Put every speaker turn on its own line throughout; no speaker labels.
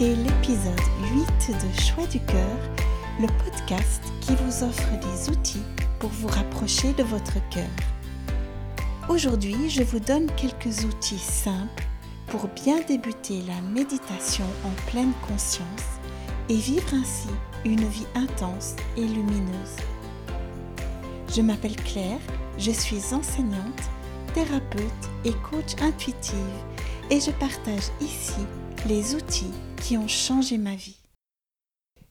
écoutez l'épisode 8 de Choix du cœur, le podcast qui vous offre des outils pour vous rapprocher de votre cœur. Aujourd'hui, je vous donne quelques outils simples pour bien débuter la méditation en pleine conscience et vivre ainsi une vie intense et lumineuse. Je m'appelle Claire, je suis enseignante, thérapeute et coach intuitive et je partage ici les outils qui ont changé ma vie.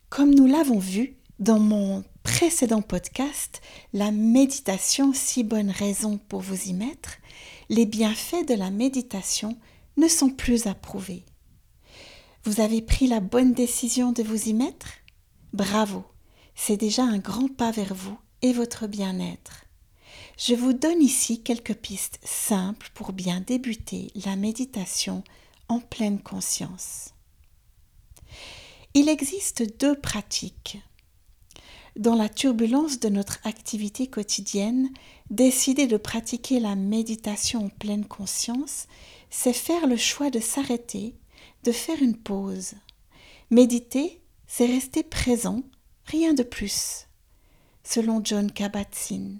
Comme nous l'avons vu dans mon précédent podcast, la méditation, si bonne raison pour vous y mettre, les bienfaits de la méditation ne sont plus approuvés. Vous avez pris la bonne décision de vous y mettre? Bravo, c'est déjà un grand pas vers vous et votre bien-être. Je vous donne ici quelques pistes simples pour bien débuter la méditation en pleine conscience. Il existe deux pratiques. Dans la turbulence de notre activité quotidienne, décider de pratiquer la méditation en pleine conscience, c'est faire le choix de s'arrêter, de faire une pause. Méditer, c'est rester présent, rien de plus. Selon John Kabat-Zinn,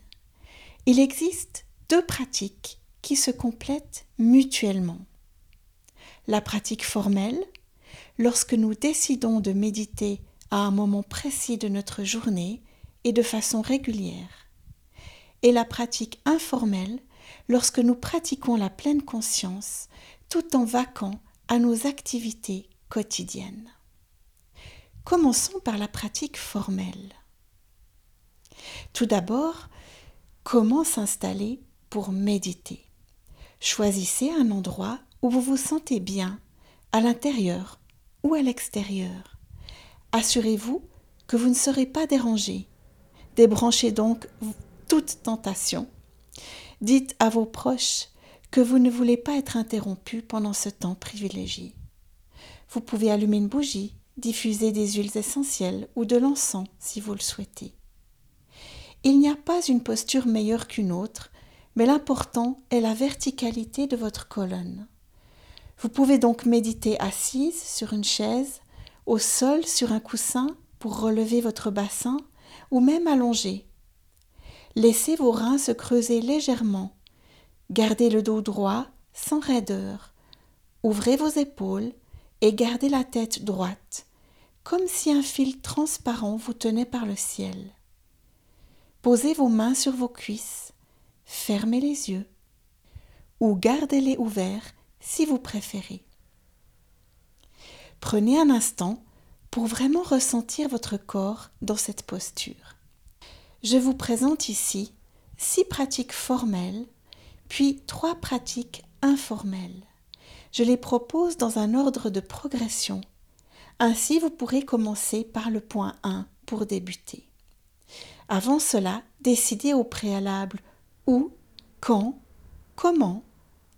il existe deux pratiques qui se complètent mutuellement la pratique formelle, lorsque nous décidons de méditer à un moment précis de notre journée et de façon régulière, et la pratique informelle, lorsque nous pratiquons la pleine conscience tout en vaquant à nos activités quotidiennes. Commençons par la pratique formelle. Tout d'abord, comment s'installer pour méditer? Choisissez un endroit où vous vous sentez bien, à l'intérieur à l'extérieur. Assurez-vous que vous ne serez pas dérangé. Débranchez donc toute tentation. Dites à vos proches que vous ne voulez pas être interrompu pendant ce temps privilégié. Vous pouvez allumer une bougie, diffuser des huiles essentielles ou de l'encens si vous le souhaitez. Il n'y a pas une posture meilleure qu'une autre, mais l'important est la verticalité de votre colonne. Vous pouvez donc méditer assise sur une chaise, au sol sur un coussin pour relever votre bassin, ou même allongé. Laissez vos reins se creuser légèrement. Gardez le dos droit, sans raideur. Ouvrez vos épaules et gardez la tête droite, comme si un fil transparent vous tenait par le ciel. Posez vos mains sur vos cuisses, fermez les yeux, ou gardez-les ouverts si vous préférez. Prenez un instant pour vraiment ressentir votre corps dans cette posture. Je vous présente ici six pratiques formelles, puis trois pratiques informelles. Je les propose dans un ordre de progression. Ainsi, vous pourrez commencer par le point 1 pour débuter. Avant cela, décidez au préalable où, quand, comment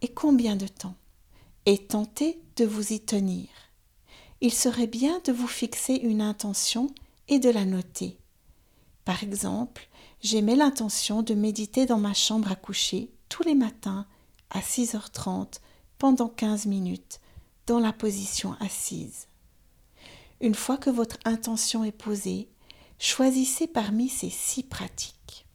et combien de temps et tentez de vous y tenir. Il serait bien de vous fixer une intention et de la noter. Par exemple, j'aimais l'intention de méditer dans ma chambre à coucher tous les matins à 6h30 pendant 15 minutes dans la position assise. Une fois que votre intention est posée, choisissez parmi ces six pratiques.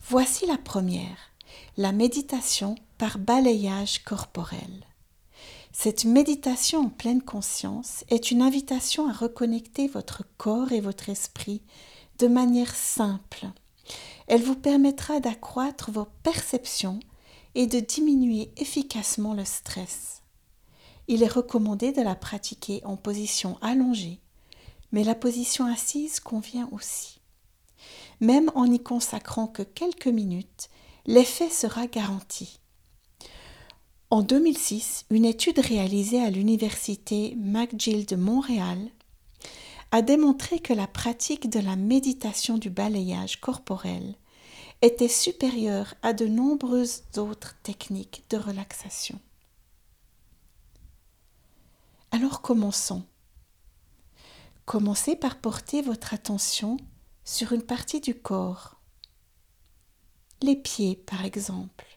Voici la première la méditation par balayage corporel. Cette méditation en pleine conscience est une invitation à reconnecter votre corps et votre esprit de manière simple. Elle vous permettra d'accroître vos perceptions et de diminuer efficacement le stress. Il est recommandé de la pratiquer en position allongée, mais la position assise convient aussi. Même en n'y consacrant que quelques minutes, l'effet sera garanti. En 2006, une étude réalisée à l'université McGill de Montréal a démontré que la pratique de la méditation du balayage corporel était supérieure à de nombreuses autres techniques de relaxation. Alors commençons. Commencez par porter votre attention sur une partie du corps les pieds par exemple.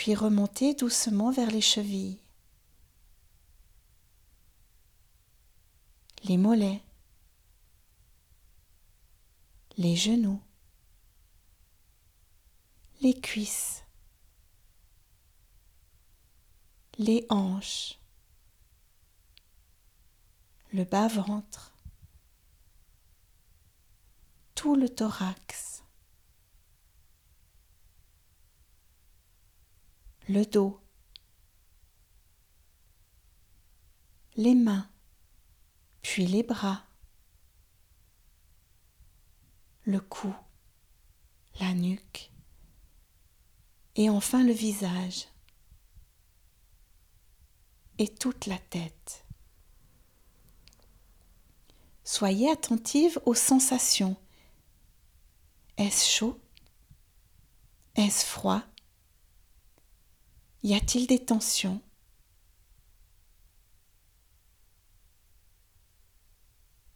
puis remontez doucement vers les chevilles, les mollets, les genoux, les cuisses, les hanches, le bas-ventre, tout le thorax, le dos, les mains, puis les bras, le cou, la nuque. Et enfin le visage. Et toute la tête. Soyez attentive aux sensations. Est-ce chaud? Est-ce froid? Y a-t-il des tensions?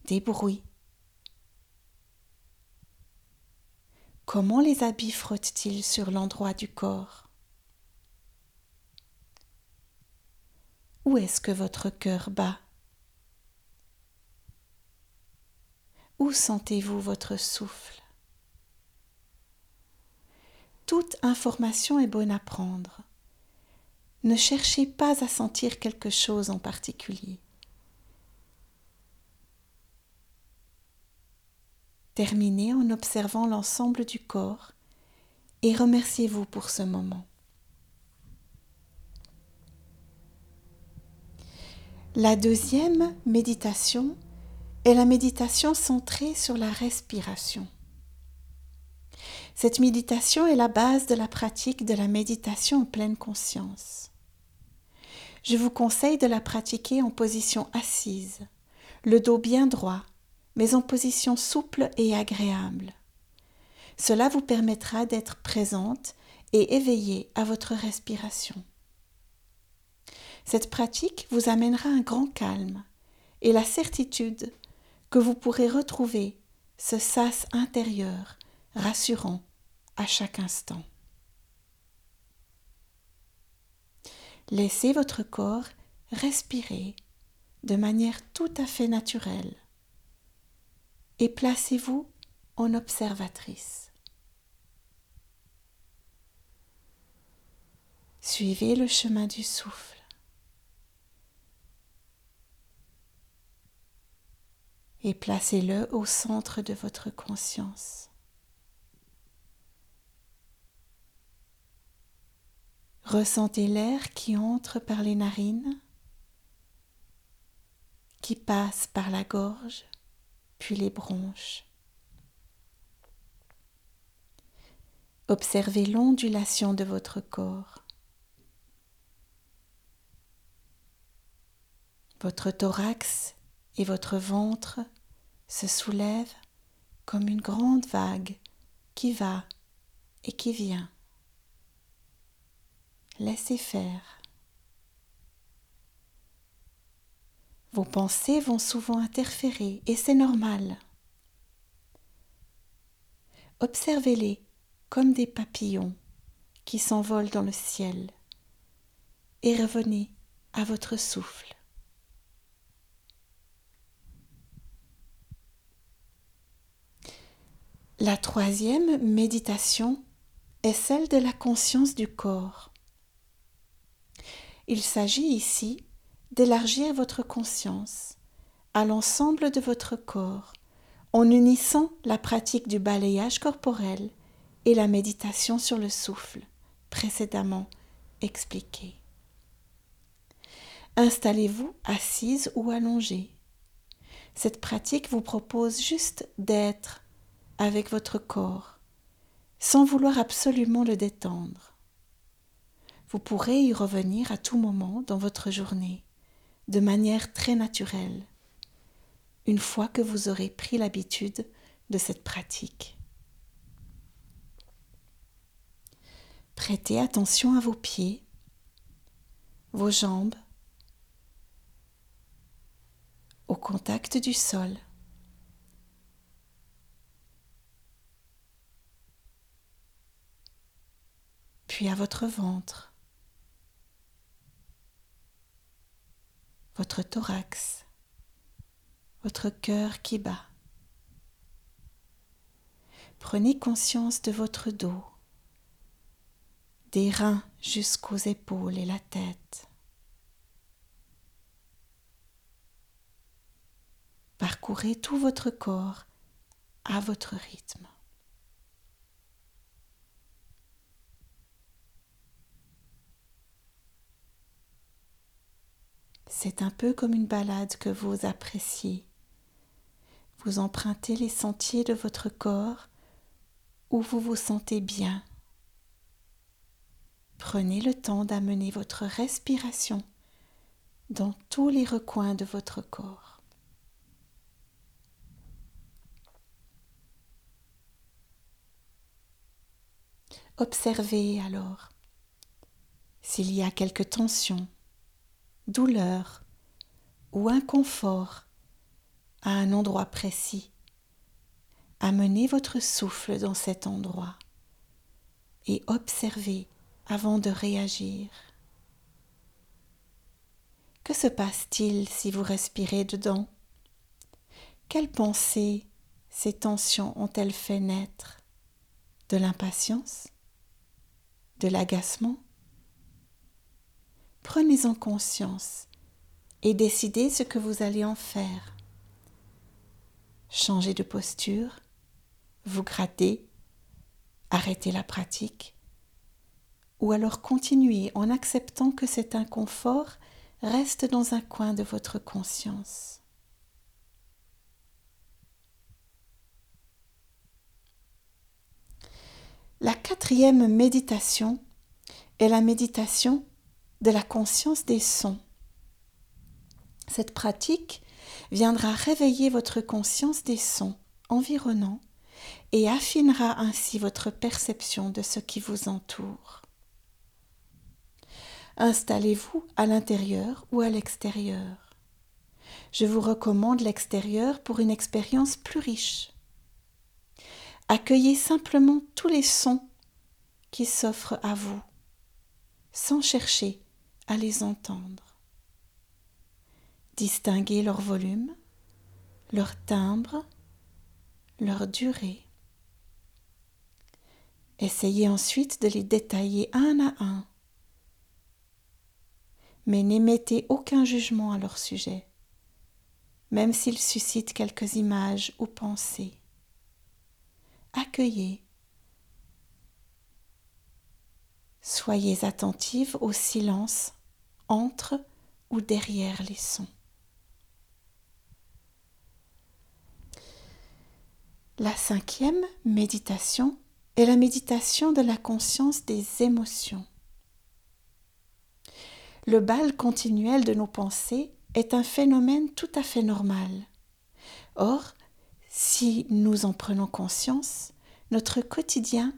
Des bruits. Comment les habits frottent-ils sur l'endroit du corps? Où est-ce que votre cœur bat? Où sentez-vous votre souffle? Toute information est bonne à prendre. Ne cherchez pas à sentir quelque chose en particulier. Terminez en observant l'ensemble du corps et remerciez-vous pour ce moment. La deuxième méditation est la méditation centrée sur la respiration. Cette méditation est la base de la pratique de la méditation en pleine conscience. Je vous conseille de la pratiquer en position assise, le dos bien droit, mais en position souple et agréable. Cela vous permettra d'être présente et éveillée à votre respiration. Cette pratique vous amènera un grand calme et la certitude que vous pourrez retrouver ce sas intérieur rassurant à chaque instant. Laissez votre corps respirer de manière tout à fait naturelle et placez-vous en observatrice. Suivez le chemin du souffle. Et placez-le au centre de votre conscience. Ressentez l'air qui entre par les narines, qui passe par la gorge, puis les bronches. Observez l'ondulation de votre corps. Votre thorax et votre ventre se soulèvent comme une grande vague qui va et qui vient. Laissez faire. Vos pensées vont souvent interférer et c'est normal. Observez-les comme des papillons qui s'envolent dans le ciel et revenez à votre souffle. La troisième méditation est celle de la conscience du corps. Il s'agit ici d'élargir votre conscience à l'ensemble de votre corps en unissant la pratique du balayage corporel et la méditation sur le souffle précédemment expliquée. Installez-vous assise ou allongée. Cette pratique vous propose juste d'être avec votre corps sans vouloir absolument le détendre. Vous pourrez y revenir à tout moment dans votre journée de manière très naturelle, une fois que vous aurez pris l'habitude de cette pratique. Prêtez attention à vos pieds, vos jambes, au contact du sol. Puis à votre ventre. Votre thorax, votre cœur qui bat. Prenez conscience de votre dos, des reins jusqu'aux épaules et la tête. Parcourez tout votre corps à votre rythme. C'est un peu comme une balade que vous appréciez. Vous empruntez les sentiers de votre corps où vous vous sentez bien. Prenez le temps d'amener votre respiration dans tous les recoins de votre corps. Observez alors s'il y a quelque tension, douleur ou inconfort à un endroit précis. Amenez votre souffle dans cet endroit et observez avant de réagir. Que se passe-t-il si vous respirez dedans? Quelles pensées ces tensions ont-elles fait naître? De l'impatience? De l'agacement? Prenez-en conscience et décidez ce que vous allez en faire. Changez de posture, vous grattez, arrêtez la pratique, ou alors continuez en acceptant que cet inconfort reste dans un coin de votre conscience. La quatrième méditation est la méditation de la conscience des sons. Cette pratique viendra réveiller votre conscience des sons environnants et affinera ainsi votre perception de ce qui vous entoure. Installez-vous à l'intérieur ou à l'extérieur. Je vous recommande l'extérieur pour une expérience plus riche. Accueillez simplement tous les sons qui s'offrent à vous, sans chercher à les entendre. Distinguez leur volume, leur timbre, leur durée. Essayez ensuite de les détailler un à un, mais n'émettez aucun jugement à leur sujet, même s'ils suscitent quelques images ou pensées. Accueillez Soyez attentive au silence entre ou derrière les sons. La cinquième méditation est la méditation de la conscience des émotions. Le bal continuel de nos pensées est un phénomène tout à fait normal. Or, si nous en prenons conscience, notre quotidien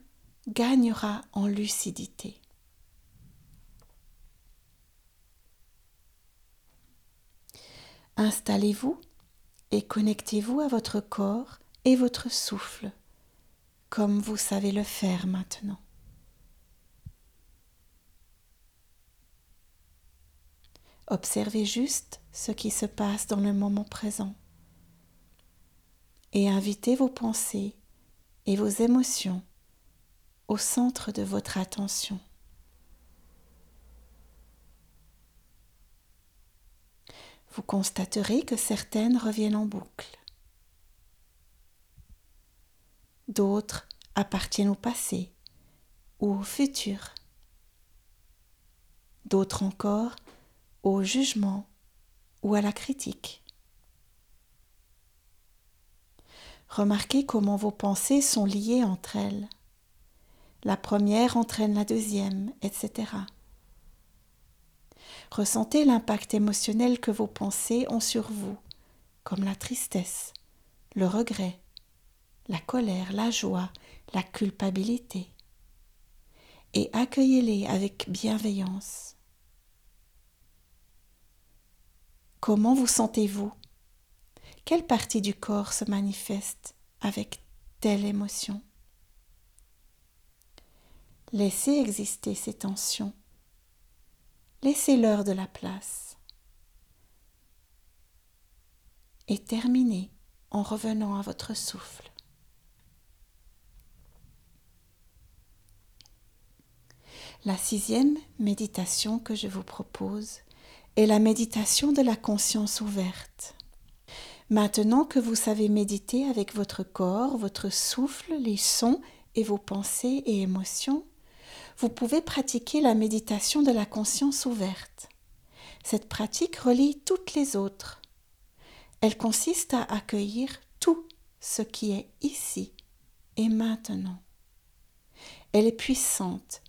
gagnera en lucidité. Installez-vous et connectez-vous à votre corps et votre souffle, comme vous savez le faire maintenant. Observez juste ce qui se passe dans le moment présent et invitez vos pensées et vos émotions au centre de votre attention. Vous constaterez que certaines reviennent en boucle. D'autres appartiennent au passé ou au futur. D'autres encore au jugement ou à la critique. Remarquez comment vos pensées sont liées entre elles la première entraîne la deuxième, etc. Ressentez l'impact émotionnel que vos pensées ont sur vous, comme la tristesse, le regret, la colère, la joie, la culpabilité, et accueillez-les avec bienveillance. Comment vous sentez-vous? Quelle partie du corps se manifeste avec telle émotion? Laissez exister ces tensions. Laissez-leur de la place. et terminez en revenant à votre souffle. La sixième méditation que je vous propose est la méditation de la conscience ouverte. Maintenant que vous savez méditer avec votre corps, votre souffle, les sons et vos pensées et émotions, vous pouvez pratiquer la méditation de la conscience ouverte. Cette pratique relie toutes les autres. Elle consiste à accueillir tout ce qui est ici et maintenant. Elle est puissante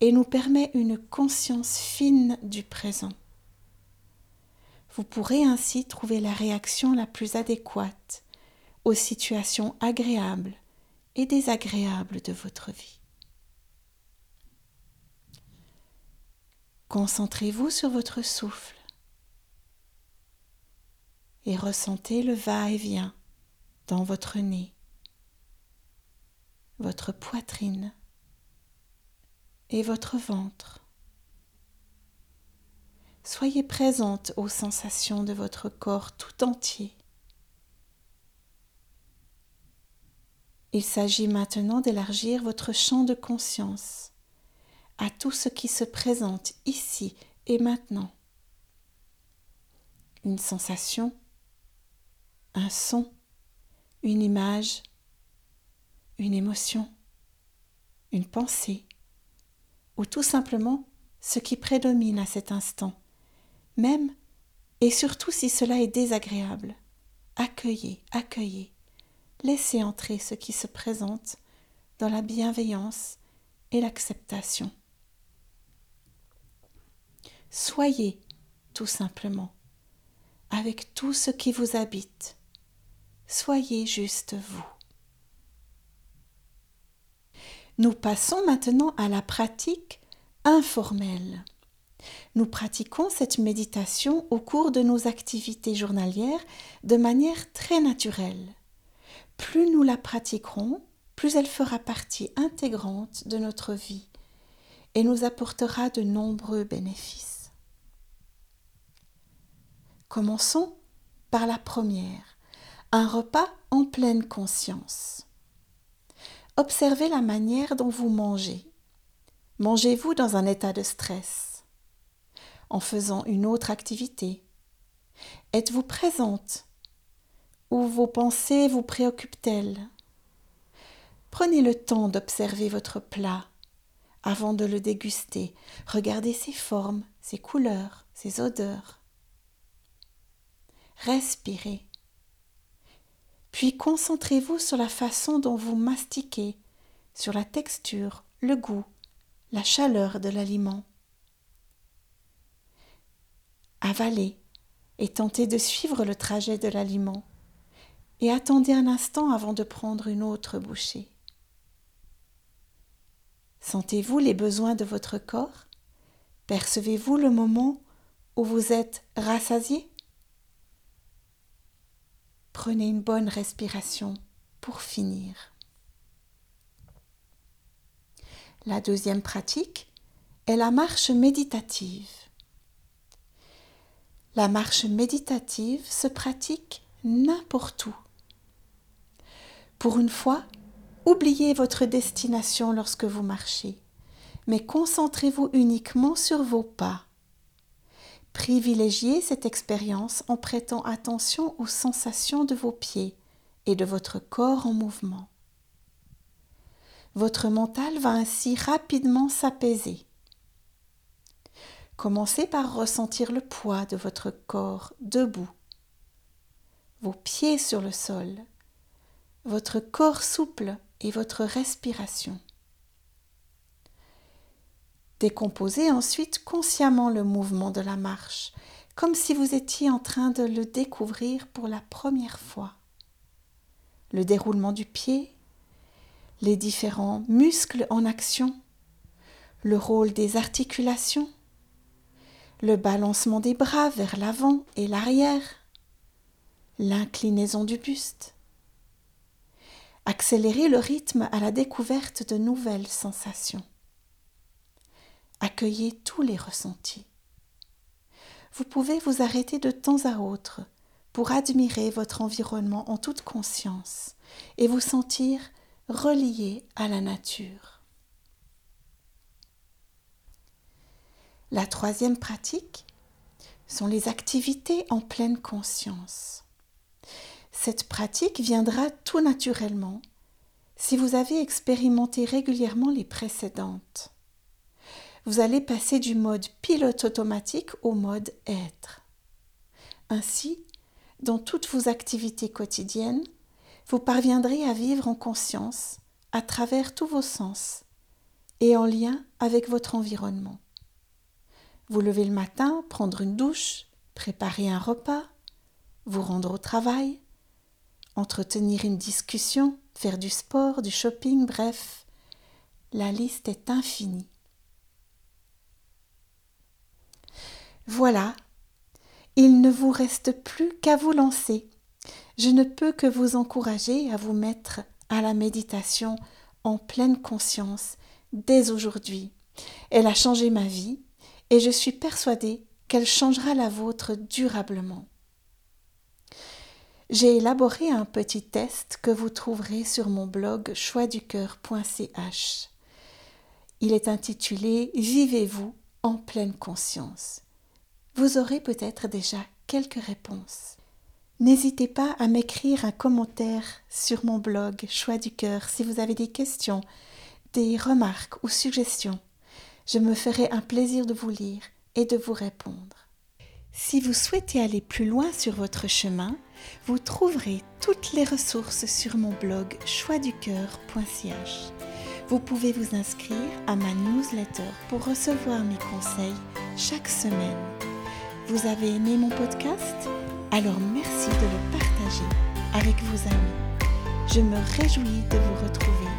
et nous permet une conscience fine du présent. Vous pourrez ainsi trouver la réaction la plus adéquate aux situations agréables et désagréables de votre vie. Concentrez-vous sur votre souffle et ressentez le va-et-vient dans votre nez, votre poitrine, et votre ventre. Soyez présente aux sensations de votre corps tout entier. Il s'agit maintenant d'élargir votre champ de conscience à tout ce qui se présente ici et maintenant. Une sensation, un son, une image, une émotion, une pensée, ou tout simplement ce qui prédomine à cet instant, même et surtout si cela est désagréable. Accueillez, accueillez, laissez entrer ce qui se présente dans la bienveillance et l'acceptation. Soyez tout simplement avec tout ce qui vous habite. Soyez juste vous. Nous passons maintenant à la pratique informelle. Nous pratiquons cette méditation au cours de nos activités journalières de manière très naturelle. Plus nous la pratiquerons, plus elle fera partie intégrante de notre vie et nous apportera de nombreux bénéfices. Commençons par la première, un repas en pleine conscience. Observez la manière dont vous mangez. Mangez-vous dans un état de stress En faisant une autre activité Êtes-vous présente? Ou vos pensées vous préoccupent-elles? Prenez le temps d'observer votre plat avant de le déguster. Regardez ses formes, ses couleurs, ses odeurs. Respirez. Puis concentrez-vous sur la façon dont vous mastiquez, sur la texture, le goût, la chaleur de l'aliment. Avalez et tentez de suivre le trajet de l'aliment et attendez un instant avant de prendre une autre bouchée. Sentez-vous les besoins de votre corps? Percevez-vous le moment où vous êtes rassasié? Prenez une bonne respiration pour finir. La deuxième pratique est la marche méditative. La marche méditative se pratique n'importe où. Pour une fois, oubliez votre destination lorsque vous marchez, mais concentrez-vous uniquement sur vos pas. Privilégiez cette expérience en prêtant attention aux sensations de vos pieds et de votre corps en mouvement. Votre mental va ainsi rapidement s'apaiser. Commencez par ressentir le poids de votre corps debout, vos pieds sur le sol, votre corps souple et votre respiration. Décomposez ensuite consciemment le mouvement de la marche, comme si vous étiez en train de le découvrir pour la première fois. Le déroulement du pied, les différents muscles en action, le rôle des articulations, le balancement des bras vers l'avant et l'arrière, l'inclinaison du buste. Accélérez le rythme à la découverte de nouvelles sensations. Accueillez tous les ressentis. Vous pouvez vous arrêter de temps à autre pour admirer votre environnement en toute conscience et vous sentir relié à la nature. La troisième pratique sont les activités en pleine conscience. Cette pratique viendra tout naturellement si vous avez expérimenté régulièrement les précédentes. Vous allez passer du mode pilote automatique au mode être. Ainsi, dans toutes vos activités quotidiennes, vous parviendrez à vivre en conscience à travers tous vos sens et en lien avec votre environnement. Vous levez le matin, prendre une douche, préparer un repas, vous rendre au travail, entretenir une discussion, faire du sport, du shopping, bref, la liste est infinie. Voilà, il ne vous reste plus qu'à vous lancer. Je ne peux que vous encourager à vous mettre à la méditation en pleine conscience dès aujourd'hui. Elle a changé ma vie et je suis persuadée qu'elle changera la vôtre durablement. J'ai élaboré un petit test que vous trouverez sur mon blog choixducoeur.ch. Il est intitulé Vivez-vous en pleine conscience. Vous aurez peut-être déjà quelques réponses. N'hésitez pas à m'écrire un commentaire sur mon blog Choix du cœur si vous avez des questions, des remarques ou suggestions. Je me ferai un plaisir de vous lire et de vous répondre. Si vous souhaitez aller plus loin sur votre chemin, vous trouverez toutes les ressources sur mon blog choixducoeur.ch. Vous pouvez vous inscrire à ma newsletter pour recevoir mes conseils chaque semaine. Vous avez aimé mon podcast? Alors merci de le partager avec vos amis. Je me réjouis de vous retrouver